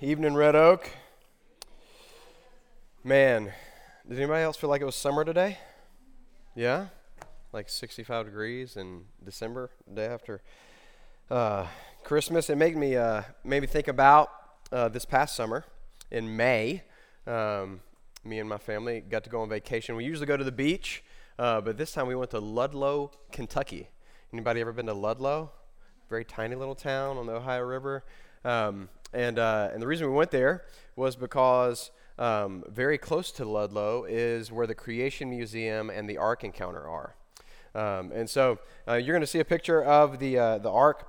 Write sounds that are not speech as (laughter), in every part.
Evening, Red Oak. Man, did anybody else feel like it was summer today? Yeah? Like 65 degrees in December, the day after uh, Christmas. It made me, uh, made me think about uh, this past summer in May. Um, me and my family got to go on vacation. We usually go to the beach, uh, but this time we went to Ludlow, Kentucky. Anybody ever been to Ludlow? Very tiny little town on the Ohio River. Um, and, uh, and the reason we went there was because um, very close to Ludlow is where the Creation Museum and the Ark Encounter are. Um, and so uh, you're going to see a picture of the, uh, the Ark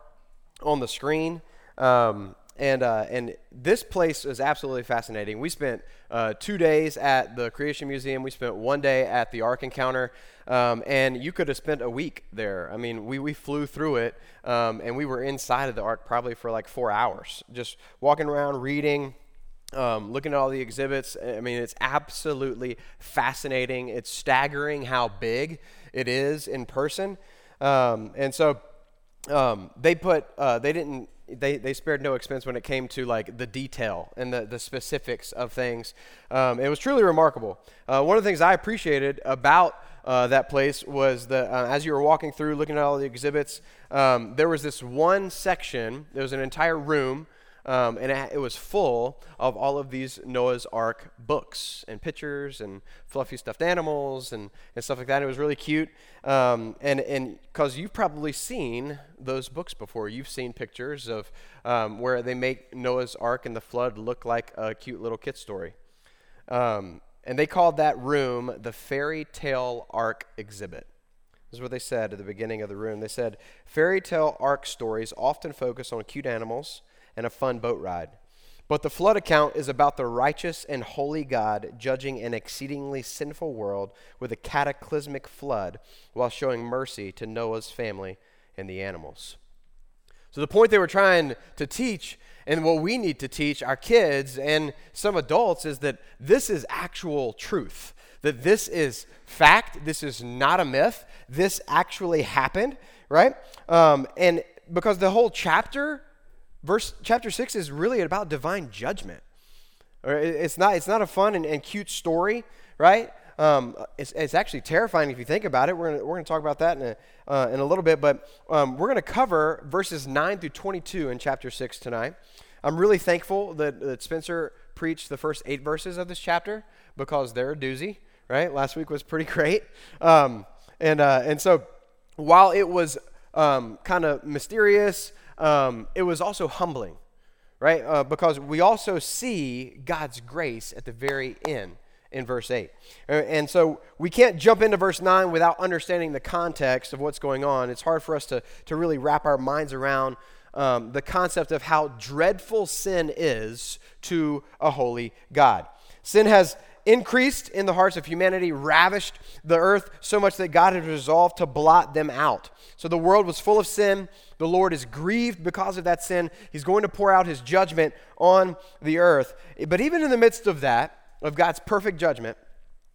on the screen. Um, and, uh, and this place is absolutely fascinating. We spent uh, two days at the Creation Museum. We spent one day at the Ark Encounter. Um, and you could have spent a week there. I mean, we, we flew through it, um, and we were inside of the Ark probably for like four hours, just walking around, reading, um, looking at all the exhibits. I mean, it's absolutely fascinating. It's staggering how big it is in person. Um, and so um, they put, uh, they didn't they, they spared no expense when it came to like the detail and the, the specifics of things. Um, it was truly remarkable. Uh, one of the things I appreciated about uh, that place was that uh, as you were walking through, looking at all the exhibits, um, there was this one section. There was an entire room um, and it, it, was full of all of these Noah's Ark books and pictures and fluffy stuffed animals and, and stuff like that. It was really cute. Um, and because you've probably seen those books before, you've seen pictures of um, where they make Noah's Ark and the flood look like a cute little kid story. Um, and they called that room the Fairy Tale Ark Exhibit. This is what they said at the beginning of the room. They said, Fairy tale ark stories often focus on cute animals and a fun boat ride. But the flood account is about the righteous and holy God judging an exceedingly sinful world with a cataclysmic flood while showing mercy to Noah's family and the animals. So, the point they were trying to teach, and what we need to teach our kids and some adults, is that this is actual truth. That this is fact. This is not a myth. This actually happened, right? Um, and because the whole chapter Verse chapter 6 is really about divine judgment. It's not, it's not a fun and, and cute story, right? Um, it's, it's actually terrifying if you think about it. We're going we're gonna talk about that in a, uh, in a little bit, but um, we're going to cover verses 9 through 22 in chapter 6 tonight. I'm really thankful that, that Spencer preached the first eight verses of this chapter because they're a doozy, right? Last week was pretty (laughs) great. Um, and, uh, and so while it was um, kind of mysterious, um, it was also humbling, right? Uh, because we also see God's grace at the very end in verse 8. Uh, and so we can't jump into verse 9 without understanding the context of what's going on. It's hard for us to, to really wrap our minds around um, the concept of how dreadful sin is to a holy God. Sin has increased in the hearts of humanity, ravished the earth so much that God had resolved to blot them out. So the world was full of sin. The Lord is grieved because of that sin. He's going to pour out his judgment on the earth. But even in the midst of that, of God's perfect judgment,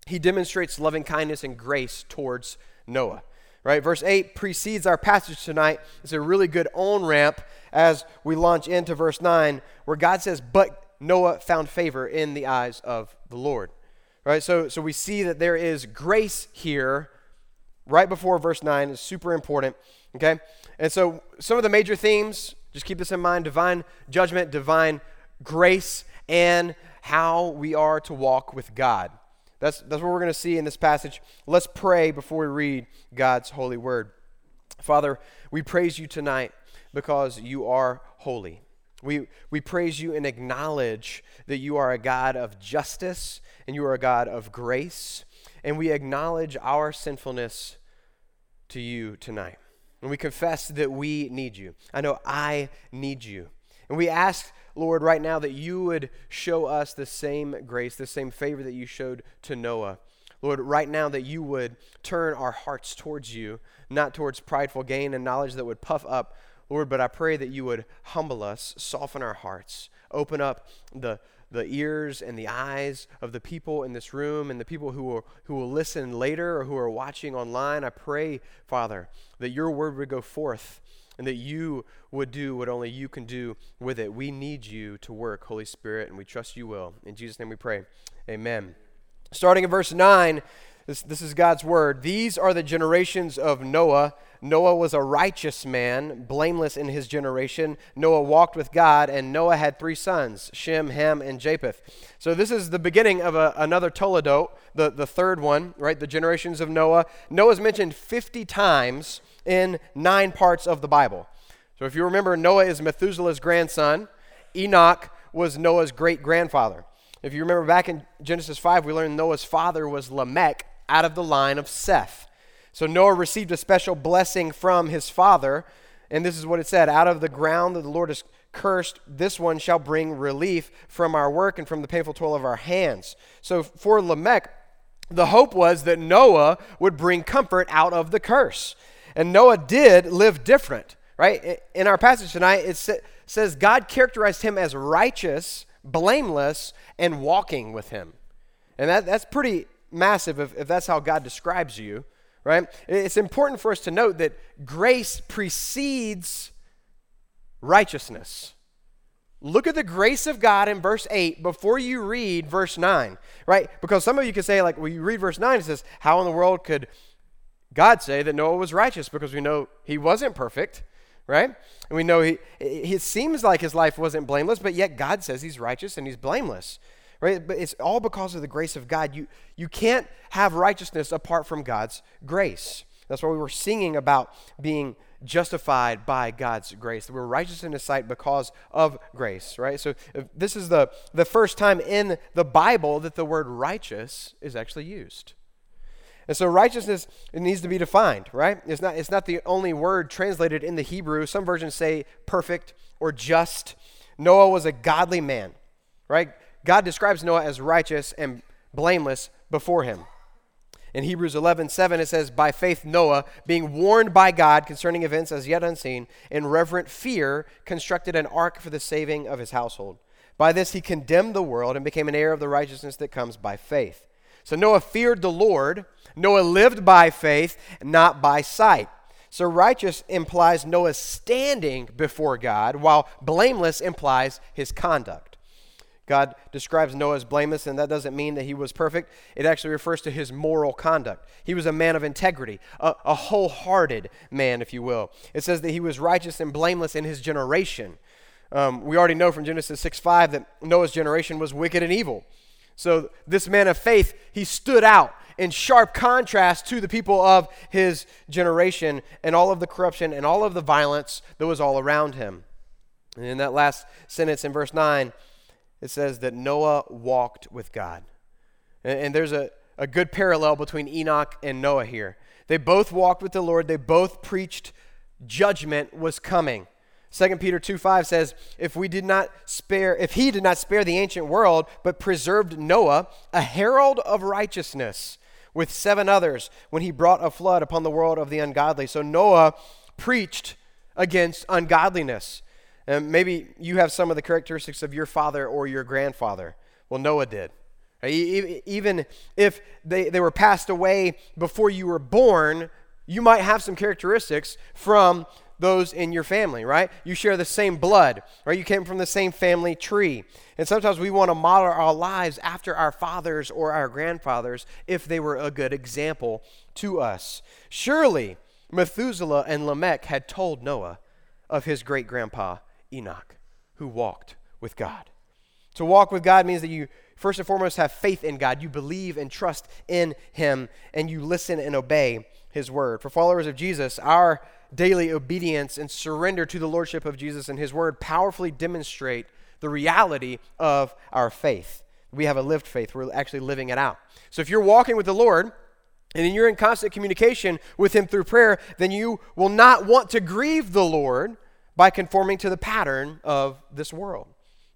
he demonstrates loving kindness and grace towards Noah. Right? Verse 8 precedes our passage tonight. It's a really good on ramp as we launch into verse 9, where God says, But Noah found favor in the eyes of the Lord. Right? So, so we see that there is grace here right before verse 9 is super important. Okay? And so some of the major themes, just keep this in mind divine judgment, divine grace, and how we are to walk with God. That's, that's what we're going to see in this passage. Let's pray before we read God's holy word. Father, we praise you tonight because you are holy. We, we praise you and acknowledge that you are a God of justice and you are a God of grace. And we acknowledge our sinfulness to you tonight. And we confess that we need you. I know I need you. And we ask, Lord, right now that you would show us the same grace, the same favor that you showed to Noah. Lord, right now that you would turn our hearts towards you, not towards prideful gain and knowledge that would puff up, Lord, but I pray that you would humble us, soften our hearts, open up the, the ears and the eyes of the people in this room and the people who will, who will listen later or who are watching online. I pray, Father, that your word would go forth and that you would do what only you can do with it. We need you to work, Holy Spirit, and we trust you will. In Jesus' name we pray. Amen. Starting in verse 9, this, this is God's word. These are the generations of Noah. Noah was a righteous man, blameless in his generation. Noah walked with God, and Noah had three sons Shem, Ham, and Japheth. So, this is the beginning of a, another Toledot, the, the third one, right? The generations of Noah. Noah's mentioned 50 times in nine parts of the Bible. So, if you remember, Noah is Methuselah's grandson, Enoch was Noah's great grandfather. If you remember back in Genesis 5, we learned Noah's father was Lamech out of the line of Seth. So Noah received a special blessing from his father. And this is what it said Out of the ground that the Lord has cursed, this one shall bring relief from our work and from the painful toil of our hands. So for Lamech, the hope was that Noah would bring comfort out of the curse. And Noah did live different, right? In our passage tonight, it says God characterized him as righteous, blameless, and walking with him. And that, that's pretty massive if, if that's how God describes you right? It's important for us to note that grace precedes righteousness. Look at the grace of God in verse 8 before you read verse 9, right? Because some of you could say, like, well, you read verse 9, it says, How in the world could God say that Noah was righteous? Because we know he wasn't perfect, right? And we know he, it seems like his life wasn't blameless, but yet God says he's righteous and he's blameless right? But it's all because of the grace of God. You, you can't have righteousness apart from God's grace. That's why we were singing about being justified by God's grace. We're righteous in His sight because of grace, right? So uh, this is the, the first time in the Bible that the word righteous is actually used. And so righteousness it needs to be defined, right? It's not, it's not the only word translated in the Hebrew. Some versions say perfect or just. Noah was a godly man, right? God describes Noah as righteous and blameless before him. In Hebrews 11, 7, it says, By faith, Noah, being warned by God concerning events as yet unseen, in reverent fear, constructed an ark for the saving of his household. By this he condemned the world and became an heir of the righteousness that comes by faith. So Noah feared the Lord. Noah lived by faith, not by sight. So righteous implies Noah's standing before God, while blameless implies his conduct. God describes Noah as blameless, and that doesn't mean that he was perfect. It actually refers to his moral conduct. He was a man of integrity, a, a wholehearted man, if you will. It says that he was righteous and blameless in his generation. Um, we already know from Genesis 6 5 that Noah's generation was wicked and evil. So, this man of faith, he stood out in sharp contrast to the people of his generation and all of the corruption and all of the violence that was all around him. And in that last sentence in verse 9, it says that Noah walked with God. And, and there's a, a good parallel between Enoch and Noah here. They both walked with the Lord, they both preached judgment was coming. 2 Peter 2 5 says, If we did not spare, if he did not spare the ancient world, but preserved Noah, a herald of righteousness, with seven others, when he brought a flood upon the world of the ungodly. So Noah preached against ungodliness. And maybe you have some of the characteristics of your father or your grandfather. Well, Noah did. Uh, even if they, they were passed away before you were born, you might have some characteristics from those in your family, right? You share the same blood, right? You came from the same family tree. And sometimes we want to model our lives after our fathers or our grandfathers if they were a good example to us. Surely Methuselah and Lamech had told Noah of his great grandpa Enoch, who walked with God. To walk with God means that you, first and foremost, have faith in God. You believe and trust in Him, and you listen and obey His word. For followers of Jesus, our daily obedience and surrender to the Lordship of Jesus and His word powerfully demonstrate the reality of our faith. We have a lived faith, we're actually living it out. So if you're walking with the Lord, and you're in constant communication with Him through prayer, then you will not want to grieve the Lord by conforming to the pattern of this world.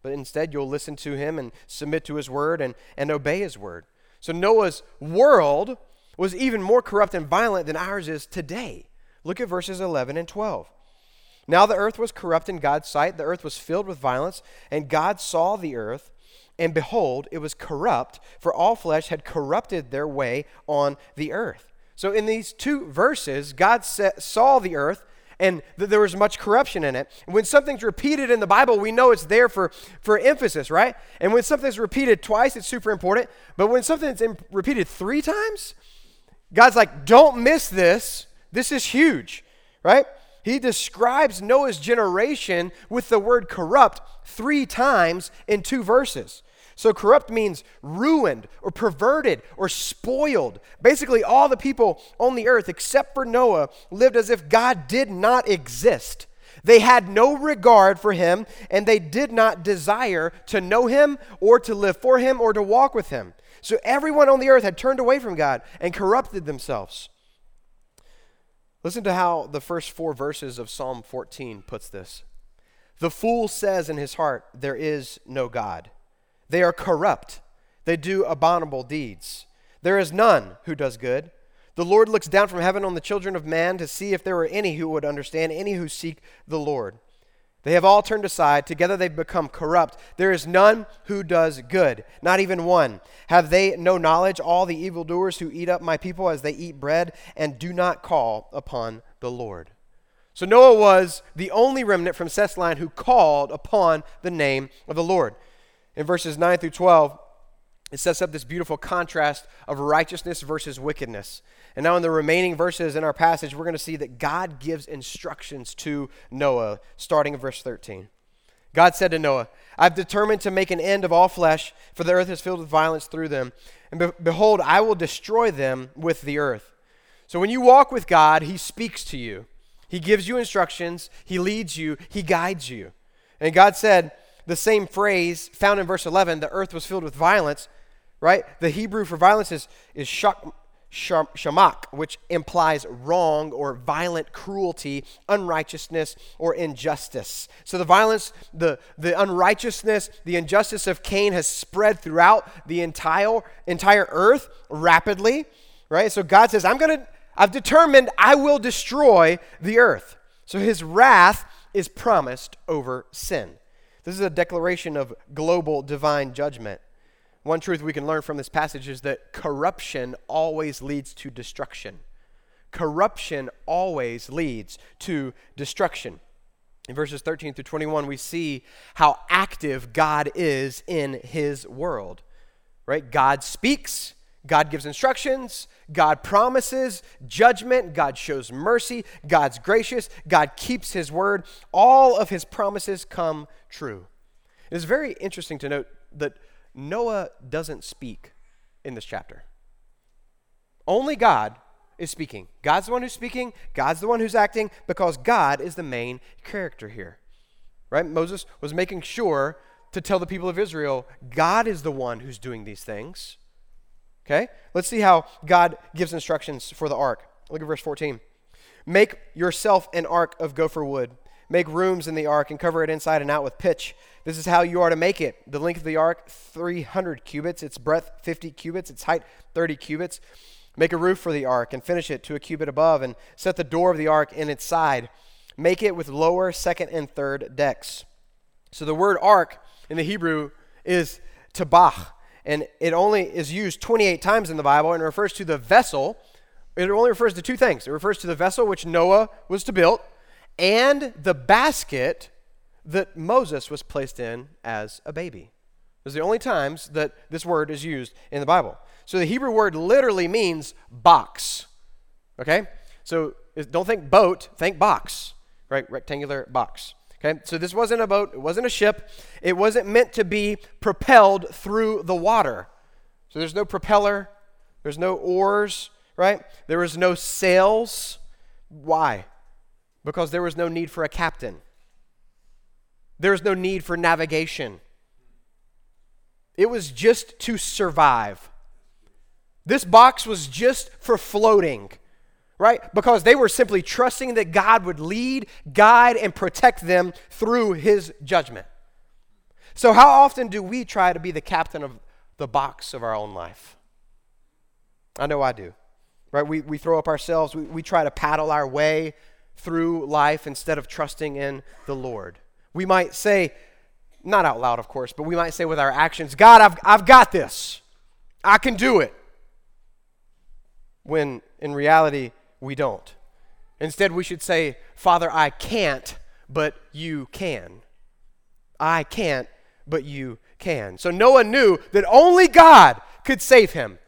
But instead, you'll listen to him and submit to his word and, and obey his word. So Noah's world was even more corrupt and violent than ours is today. Look at verses 11 and 12. Now the earth was corrupt in God's sight, the earth was filled with violence, and God saw the earth, and behold, it was corrupt, for all flesh had corrupted their way on the earth. So in these two verses, God saw the earth and th- there was much corruption in it. When something's repeated in the Bible, we know it's there for, for emphasis, right? And when something's repeated twice, it's super important. But when something's in, repeated three times, God's like, don't miss this. This is huge, right? He describes Noah's generation with the word corrupt three times in two verses. So, corrupt means ruined or perverted or spoiled. Basically, all the people on the earth, except for Noah, lived as if God did not exist. They had no regard for him, and they did not desire to know him or to live for him or to walk with him. So, everyone on the earth had turned away from God and corrupted themselves. Listen to how the first four verses of Psalm 14 puts this. The fool says in his heart, There is no God. They are corrupt. They do abominable deeds. There is none who does good. The Lord looks down from heaven on the children of man to see if there were any who would understand, any who seek the Lord. They have all turned aside. Together they've become corrupt. There is none who does good, not even one. Have they no knowledge, all the evildoers who eat up my people as they eat bread and do not call upon the Lord? So Noah was the only remnant from Seth's line who called upon the name of the Lord in verses 9 through 12, it sets up this beautiful contrast of righteousness versus wickedness. And now, in the remaining verses in our passage, we're going to see that God gives instructions to Noah, starting in verse 13. God said to Noah, I've determined to make an end of all flesh, for the earth is filled with violence through them. And be- behold, I will destroy them with the earth. So, when you walk with God, He speaks to you, He gives you instructions, He leads you, He guides you. And God said, the same phrase found in verse 11, the earth was filled with violence, right? The Hebrew for violence is, is shamak, which implies wrong or violent cruelty, unrighteousness, or injustice. So the violence, the, the unrighteousness, the injustice of Cain has spread throughout the entire, entire earth rapidly, right? So God says, I'm going to, I've determined I will destroy the earth. So his wrath is promised over sin. This is a declaration of global divine judgment. One truth we can learn from this passage is that corruption always leads to destruction. Corruption always leads to destruction. In verses 13 through 21, we see how active God is in his world. Right? God speaks, God gives instructions, God promises judgment, God shows mercy, God's gracious, God keeps his word. All of his promises come true. It is very interesting to note that Noah doesn't speak in this chapter. Only God is speaking. God's the one who's speaking, God's the one who's acting, because God is the main character here. Right? Moses was making sure to tell the people of Israel, God is the one who's doing these things. Okay? Let's see how God gives instructions for the ark. Look at verse 14. Make yourself an ark of gopher wood. Make rooms in the ark and cover it inside and out with pitch. This is how you are to make it. The length of the ark, 300 cubits. Its breadth, 50 cubits. Its height, 30 cubits. Make a roof for the ark and finish it to a cubit above and set the door of the ark in its side. Make it with lower, second, and third decks. So the word ark in the Hebrew is tabach and it only is used 28 times in the Bible and refers to the vessel. It only refers to two things. It refers to the vessel which Noah was to build and the basket that Moses was placed in as a baby. Those are the only times that this word is used in the Bible. So the Hebrew word literally means box. Okay? So don't think boat, think box, right? Rectangular box. Okay, so this wasn't a boat, it wasn't a ship, it wasn't meant to be propelled through the water. So there's no propeller, there's no oars, right? There was no sails. Why? Because there was no need for a captain, there was no need for navigation. It was just to survive. This box was just for floating right? Because they were simply trusting that God would lead, guide, and protect them through his judgment. So, how often do we try to be the captain of the box of our own life? I know I do, right? We, we throw up ourselves, we, we try to paddle our way through life instead of trusting in the Lord. We might say, not out loud, of course, but we might say with our actions, God, I've, I've got this. I can do it. When in reality, we don't. Instead, we should say, Father, I can't, but you can. I can't, but you can. So Noah knew that only God could save him.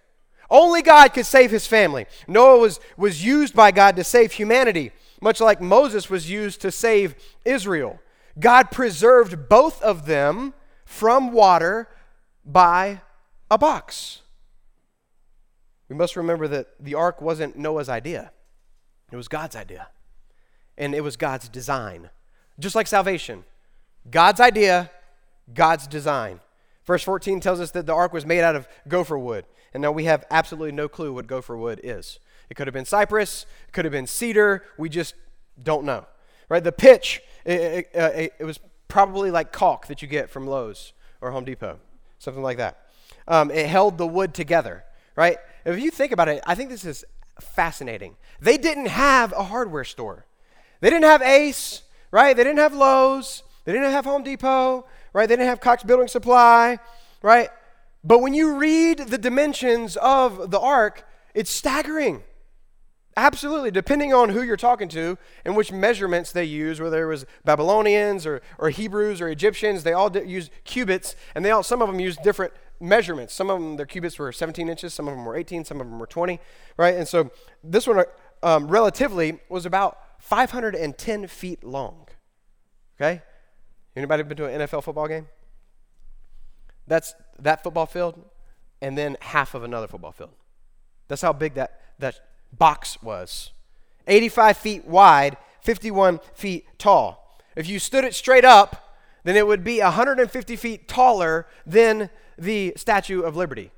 Only God could save his family. Noah was, was used by God to save humanity, much like Moses was used to save Israel. God preserved both of them from water by a box. We must remember that the ark wasn't Noah's idea, it was God's idea. And it was God's design. Just like salvation, God's idea, God's design. Verse 14 tells us that the ark was made out of gopher wood. And now we have absolutely no clue what gopher wood is. It could have been cypress, it could have been cedar. We just don't know. Right? The pitch, it, it, it was probably like caulk that you get from Lowe's or Home Depot, something like that. Um, it held the wood together. Right? If you think about it, I think this is fascinating. They didn't have a hardware store. They didn't have Ace, right? They didn't have Lowe's. They didn't have Home Depot, right? They didn't have Cox Building Supply, right? But when you read the dimensions of the ark, it's staggering. Absolutely, depending on who you're talking to and which measurements they use, whether it was Babylonians or, or Hebrews or Egyptians, they all use used cubits, and they all some of them used different measurements. Some of them their cubits were 17 inches, some of them were 18, some of them were 20, right? And so this one, um, relatively, was about 510 feet long. Okay, anybody been to an NFL football game? That's that football field and then half of another football field. That's how big that, that box was. 85 feet wide, 51 feet tall. If you stood it straight up, then it would be 150 feet taller than the Statue of Liberty.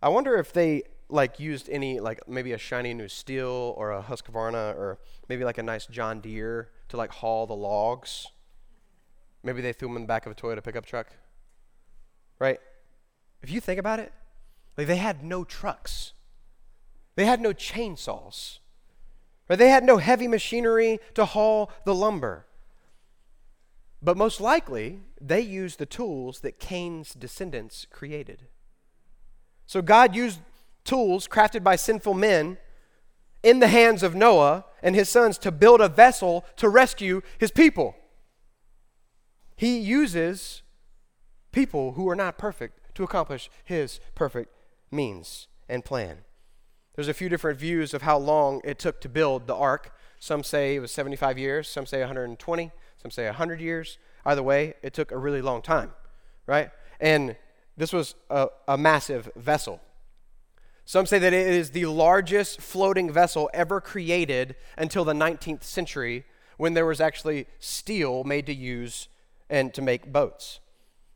I wonder if they like used any like maybe a shiny new Stihl or a Husqvarna or maybe like a nice John Deere to like haul the logs Maybe they threw them in the back of a Toyota pickup truck. Right? If you think about it, like they had no trucks. They had no chainsaws. Right? They had no heavy machinery to haul the lumber. But most likely, they used the tools that Cain's descendants created. So God used tools crafted by sinful men in the hands of Noah and his sons to build a vessel to rescue his people. He uses people who are not perfect to accomplish his perfect means and plan. There's a few different views of how long it took to build the ark. Some say it was 75 years, some say 120, some say 100 years. Either way, it took a really long time, right? And this was a, a massive vessel. Some say that it is the largest floating vessel ever created until the 19th century when there was actually steel made to use and to make boats.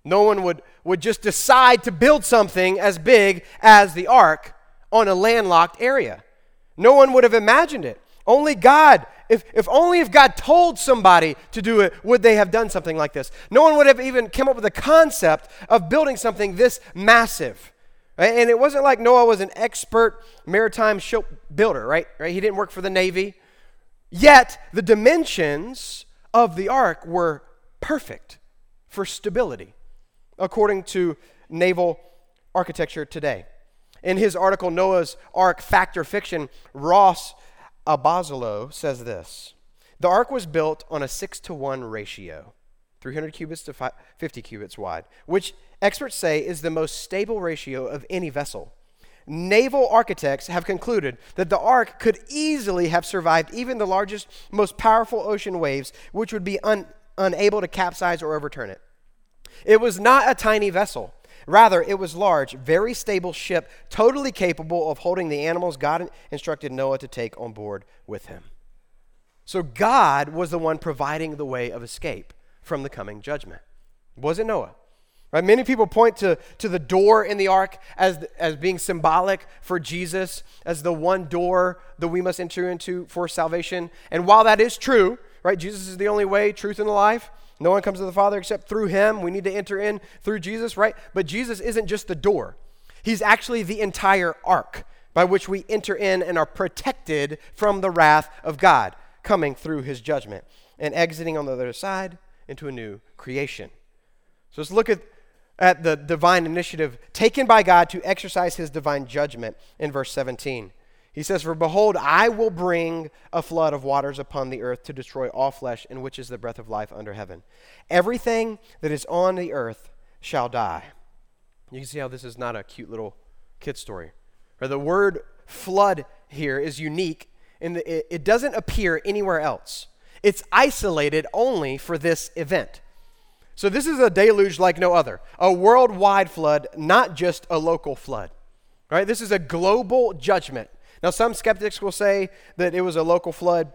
No one would, would just decide to build something as big as the ark on a landlocked area. No one would have imagined it. Only God, if, if only if God told somebody to do it, would they have done something like this. No one would have even come up with the concept of building something this massive. And it wasn't like Noah was an expert maritime ship builder, right? right? He didn't work for the Navy. Yet the dimensions of the ark were perfect for stability, according to naval architecture today. In his article, Noah's Ark Fact or Fiction, Ross Abazzalo says this The ark was built on a 6 to 1 ratio, 300 cubits to 50 cubits wide, which experts say is the most stable ratio of any vessel. Naval architects have concluded that the ark could easily have survived even the largest, most powerful ocean waves, which would be un- unable to capsize or overturn it. It was not a tiny vessel. Rather, it was large, very stable ship, totally capable of holding the animals God instructed Noah to take on board with him. So God was the one providing the way of escape from the coming judgment. was it Noah? Right? Many people point to, to the door in the ark as, as being symbolic for Jesus, as the one door that we must enter into for salvation. And while that is true, right? Jesus is the only way, truth, and life. No one comes to the Father except through him. We need to enter in through Jesus, right? But Jesus isn't just the door, he's actually the entire ark by which we enter in and are protected from the wrath of God coming through his judgment and exiting on the other side into a new creation. So let's look at, at the divine initiative taken by God to exercise his divine judgment in verse 17. He says, For behold, I will bring a flood of waters upon the earth to destroy all flesh, in which is the breath of life under heaven. Everything that is on the earth shall die. You can see how this is not a cute little kid story. Or the word flood here is unique it, it doesn't appear anywhere else. It's isolated only for this event. So this is a deluge like no other, a worldwide flood, not just a local flood. Right? This is a global judgment. Now some skeptics will say that it was a local flood.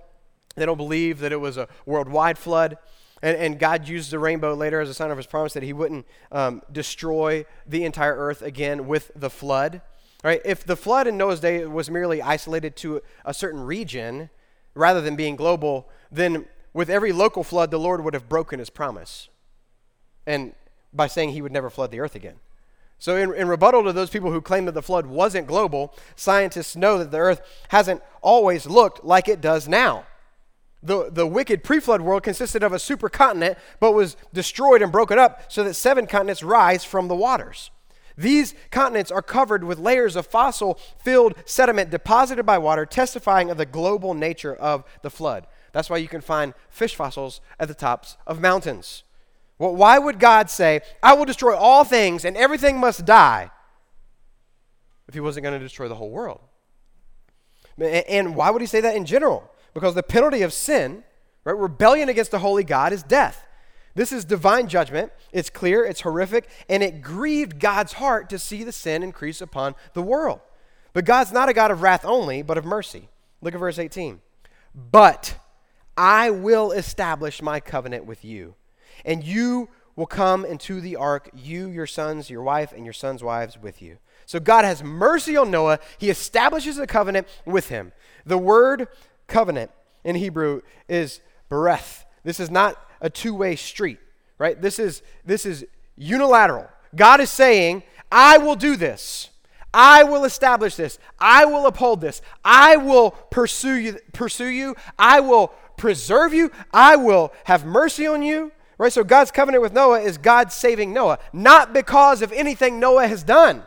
They don't believe that it was a worldwide flood. And, and God used the rainbow later as a sign of his promise that he wouldn't um, destroy the entire earth again with the flood. Right? If the flood in Noah's day was merely isolated to a certain region rather than being global, then with every local flood, the Lord would have broken his promise. And by saying he would never flood the earth again. So, in, in, rebuttal to those people who claim that the flood wasn't global, scientists know that the earth hasn't always looked like it does now. The, the wicked pre flood world consisted of a supercontinent, but was destroyed and broken up so that seven continents rise from the waters. These continents are covered with layers of fossil filled sediment deposited by water, testifying of the global nature of the flood. That's why you can find fish fossils at the tops of mountains. Well, why would God say, I will destroy all things and everything must die if he wasn't going to destroy the whole world? And why would he say that in general? Because the penalty of sin, right, rebellion against the holy God, is death. This is divine judgment. It's clear, it's horrific, and it grieved God's heart to see the sin increase upon the world. But God's not a God of wrath only, but of mercy. Look at verse 18. But I will establish my covenant with you, and you will come into the ark, you, your sons, your wife, and your sons' wives with you. So God has mercy on Noah. He establishes a covenant with him. The word covenant in Hebrew is bereth. This is not a two-way street, right? This is this is unilateral. God is saying, "I will do this. I will establish this. I will uphold this. I will pursue you pursue you. I will preserve you. I will have mercy on you." Right? So God's covenant with Noah is God saving Noah, not because of anything Noah has done.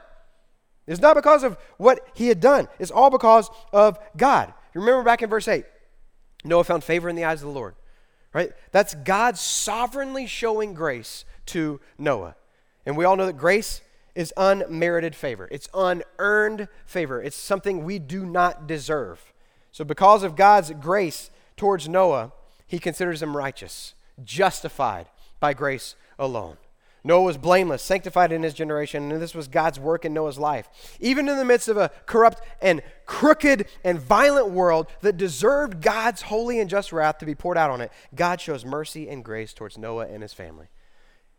It's not because of what he had done. It's all because of God. Remember back in verse 8, Noah found favor in the eyes of the Lord. Right? That's God sovereignly showing grace to Noah. And we all know that grace is unmerited favor. It's unearned favor. It's something we do not deserve. So because of God's grace towards Noah, he considers him righteous, justified by grace alone. Noah was blameless, sanctified in his generation, and this was God's work in Noah's life. Even in the midst of a corrupt and crooked and violent world that deserved God's holy and just wrath to be poured out on it, God shows mercy and grace towards Noah and his family.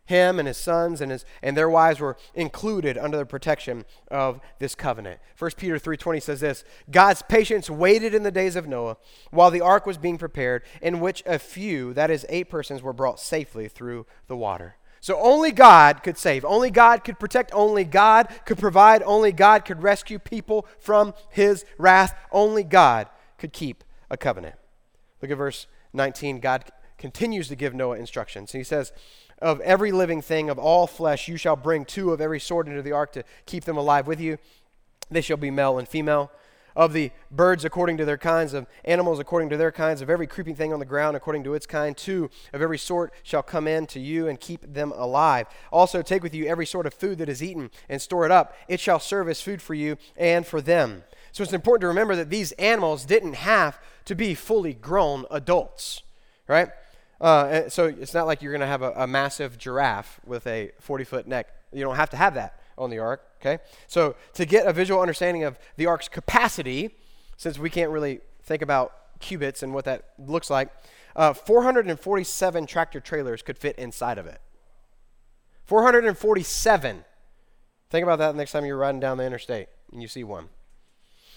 Him and his sons and, his, and their wives were included under the protection of this covenant. 1 Peter 3.20 says this, God's patience waited in the days of Noah while the ark was being prepared, in which a few, that is eight persons, were brought safely through the water. So only God could save. Only God could protect. Only God could provide. Only God could rescue people from his wrath. Only God could keep a covenant. Look at verse 19. God continues to give Noah instructions. He says, Of every living thing, of all flesh, you shall bring two of every sort into the ark to keep them alive with you. They shall be male and female of the birds according to their kinds, of animals according to their kinds, of every creeping thing on the ground according to its kind. Two of every sort shall come in to you and keep them alive. Also, take with you every sort of food that is eaten and store it up. It shall serve as food for you and for them. So it's important to remember that these animals didn't have to be fully grown adults, right? Uh, so it's not like you're going to have a, a massive giraffe with a 40 foot neck. You don't have to have that on the ark, okay? So to get a visual understanding of the ark's capacity, since we can't really think about cubits and what that looks like, uh, 447 tractor trailers could fit inside of it. 447. Think about that next time you're riding down the interstate and you see one.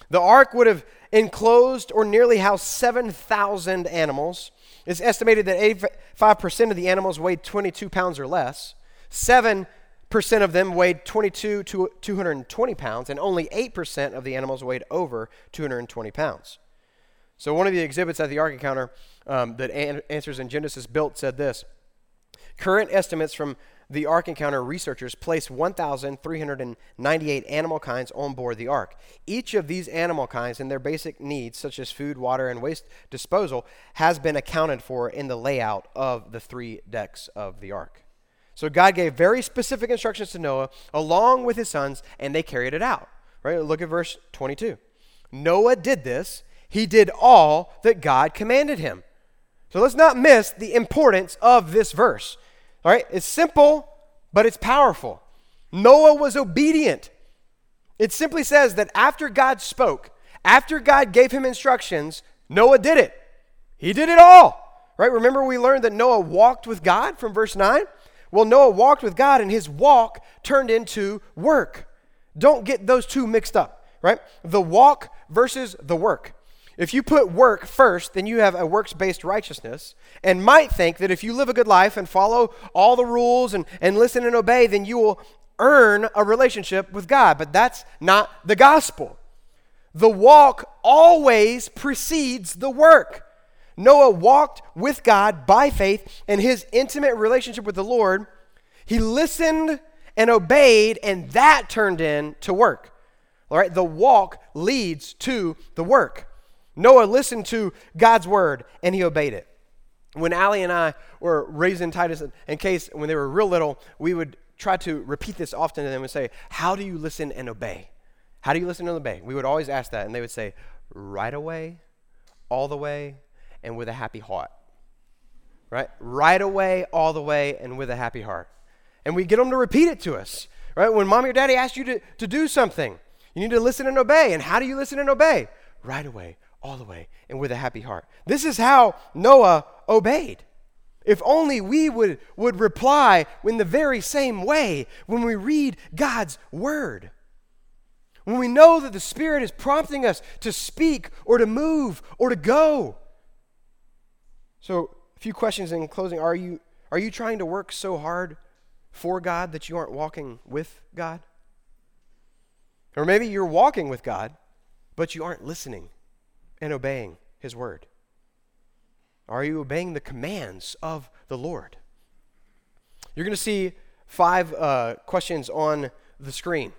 The ark would have enclosed or nearly housed 7,000 animals. It's estimated that 85% of the animals weighed 22 pounds or less. Seven percent of them weighed 22 to 220 pounds, and only 8% of the animals weighed over 220 pounds. So, one of the exhibits at the Ark Encounter um, that An- Answers in Genesis built said this Current estimates from the Ark Encounter researchers placed 1,398 animal kinds on board the Ark. Each of these animal kinds and their basic needs, such as food, water, and waste disposal, has been accounted for in the layout of the three decks of the Ark. So God gave very specific instructions to Noah along with his sons, and they carried it out. Right? Look at verse 22. Noah did this, he did all that God commanded him. So let's not miss the importance of this verse. All right? It's simple, but it's powerful. Noah was obedient. It simply says that after God spoke, after God gave him instructions, Noah did it. He did it all. Right? Remember we learned that Noah walked with God from verse 9? Well, Noah walked with God and his walk turned into work. Don't get those two mixed up, right? The walk versus the work. If you put work first, then you have a works based righteousness and might think that if you live a good life and follow all the rules and, and listen and obey, then you will earn a relationship with God. But that's not the gospel. The walk always precedes the work. Noah walked with God by faith in his intimate relationship with the Lord. He listened and obeyed, and that turned into work. All right, the walk leads to the work. Noah listened to God's word and he obeyed it. When Allie and I were raising Titus, in case when they were real little, we would try to repeat this often to them and say, How do you listen and obey? How do you listen and obey? We would always ask that, and they would say, Right away, all the way, and with a happy heart. Right? Right away, all the way, and with a happy heart. And we get them to repeat it to us. Right? When mommy or daddy ask you to, to do something, you need to listen and obey. And how do you listen and obey? Right away, all the way and with a happy heart. This is how Noah obeyed. If only we would, would reply in the very same way when we read God's word. When we know that the Spirit is prompting us to speak or to move or to go. So, a few questions in closing. Are you, are you trying to work so hard for God that you aren't walking with God? Or maybe you're walking with God, but you aren't listening and obeying his word? Are you obeying the commands of the Lord? You're going to see five uh, questions on the screen.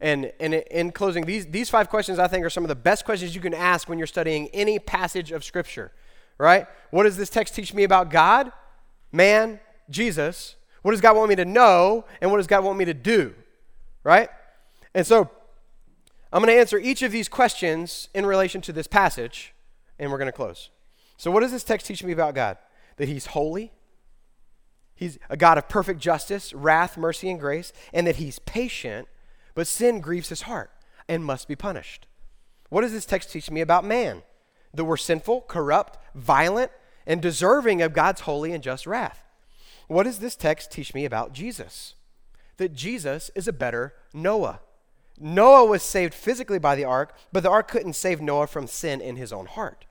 And, and in closing, these, these five questions I think are some of the best questions you can ask when you're studying any passage of Scripture, right? What does this text teach me about God, man, Jesus? What does God want me to know? And what does God want me to do, right? And so I'm going to answer each of these questions in relation to this passage, and we're going to close. So, what does this text teach me about God? That He's holy, He's a God of perfect justice, wrath, mercy, and grace, and that He's patient, but sin grieves His heart and must be punished. What does this text teach me about man? That we're sinful, corrupt, violent, and deserving of God's holy and just wrath. What does this text teach me about Jesus? That Jesus is a better Noah. Noah was saved physically by the ark, but the ark couldn't save Noah from sin in his own heart.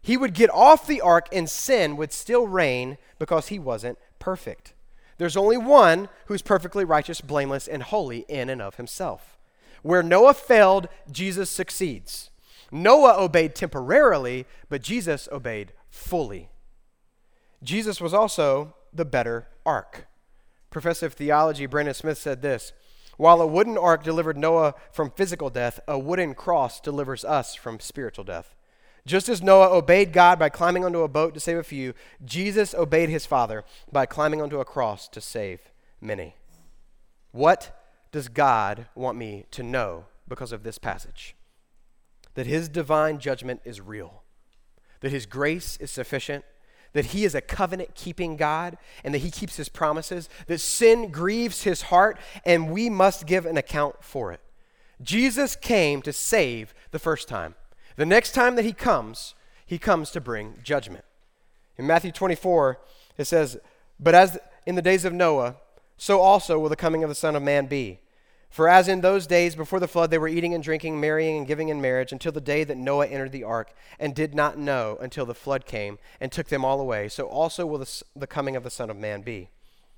He would get off the ark and sin would still reign because he wasn't perfect. There's only one who's perfectly righteous, blameless, and holy in and of himself. Where Noah failed, Jesus succeeds. Noah obeyed temporarily, but Jesus obeyed fully. Jesus was also the better ark. Professor of theology Brandon Smith said this while a wooden ark delivered Noah from physical death, a wooden cross delivers us from spiritual death. Just as Noah obeyed God by climbing onto a boat to save a few, Jesus obeyed his Father by climbing onto a cross to save many. What does God want me to know because of this passage? That his divine judgment is real, that his grace is sufficient that he is a covenant keeping God and that he keeps his promises, that sin grieves his heart, and we must give an account for it. Jesus came to save the first time. The next time that he comes, he comes to bring judgment. In Matthew 24, it says, But as in the days of Noah, so also will the coming of the Son of Man be. For as in those days before the flood, they were eating and drinking, marrying and giving in marriage until the day that Noah entered the ark, and did not know until the flood came and took them all away, so also will the, coming of the Son of Man be.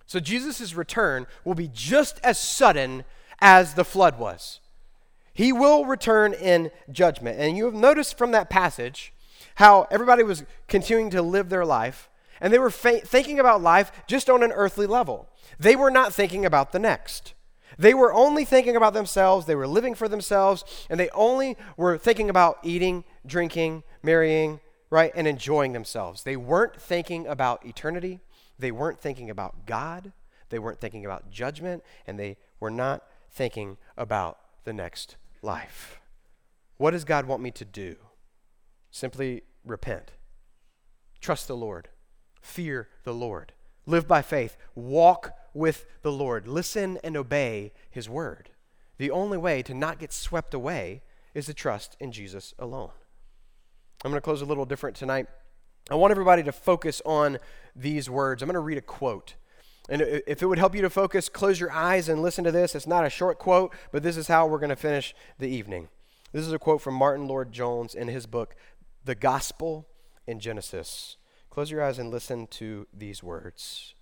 So Jesus' return will be just as sudden as the flood was. He will return in judgment. And you have noticed from that passage how everybody was continuing to live their life, And they were fa- thinking about life just on an earthly level. They were not thinking about the next. They were only thinking about themselves, they were living for themselves, and they only were thinking about eating, drinking, marrying, right, and enjoying themselves. They weren't thinking about eternity, they weren't thinking about God, they weren't thinking about judgment, and they were not thinking about the next life. What does God want me to do? Simply repent. Trust the Lord. Fear the Lord. Live by faith. Walk with the Lord. Listen and obey his word. The only way to not get swept away is to trust in Jesus alone. I'm going to close a little different tonight. I want everybody to focus on these words. I'm going to read a quote. And if it would help you to focus, close your eyes and listen to this. It's not a short quote, but this is how we're going to finish the evening. This is a quote from Martyn Lloyd-Jones in his book, The Gospel in Genesis. Close your eyes and listen to these words.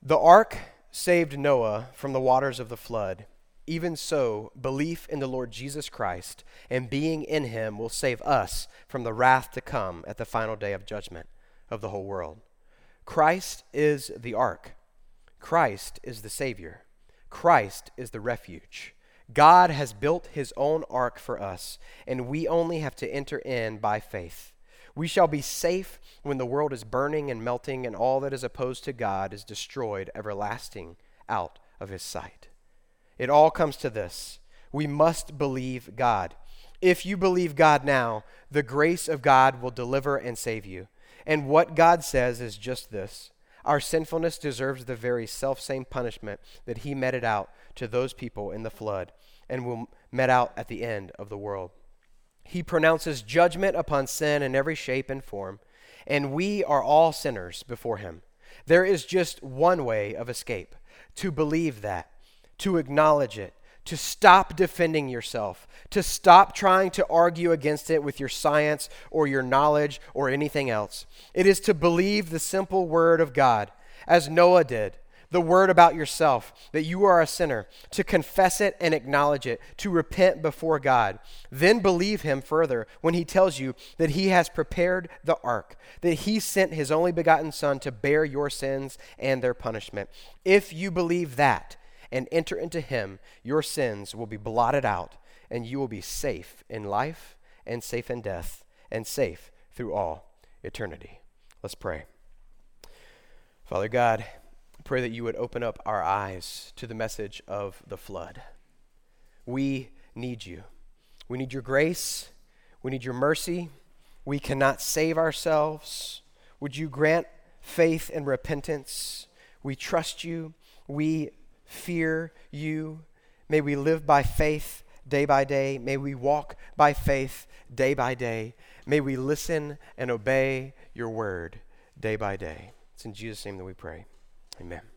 The ark saved Noah from the waters of the flood. Even so, belief in the Lord Jesus Christ and being in him will save us from the wrath to come at the final day of judgment of the whole world. Christ is the ark. Christ is the Savior. Christ is the refuge. God has built his own ark for us, and we only have to enter in by faith. We shall be safe when the world is burning and melting, and all that is opposed to God is destroyed, everlasting, out of his sight. It all comes to this we must believe God. If you believe God now, the grace of God will deliver and save you. And what God says is just this our sinfulness deserves the very self same punishment that He meted out to those people in the flood and will met out at the end of the world. He pronounces judgment upon sin in every shape and form, and we are all sinners before Him. There is just one way of escape to believe that, to acknowledge it, to stop defending yourself, to stop trying to argue against it with your science or your knowledge or anything else. It is to believe the simple word of God, as Noah did, the word about yourself, that you are a sinner, to confess it and acknowledge it, to repent before God. Then believe him further when he tells you that he has prepared the ark, that he sent his only begotten Son to bear your sins and their punishment. If you believe that and enter into him, your sins will be blotted out, and you will be safe in life and safe in death and safe through all eternity. Let's pray. Father God, pray that you would open up our eyes to the message of the flood. We need you. We need your grace. We need your mercy. We cannot save ourselves. Would you grant faith and repentance? We trust you. We fear you. May we live by faith day by day. May we walk by faith day by day. May we listen and obey your word day by day. It's in Jesus' name that we pray. Amen.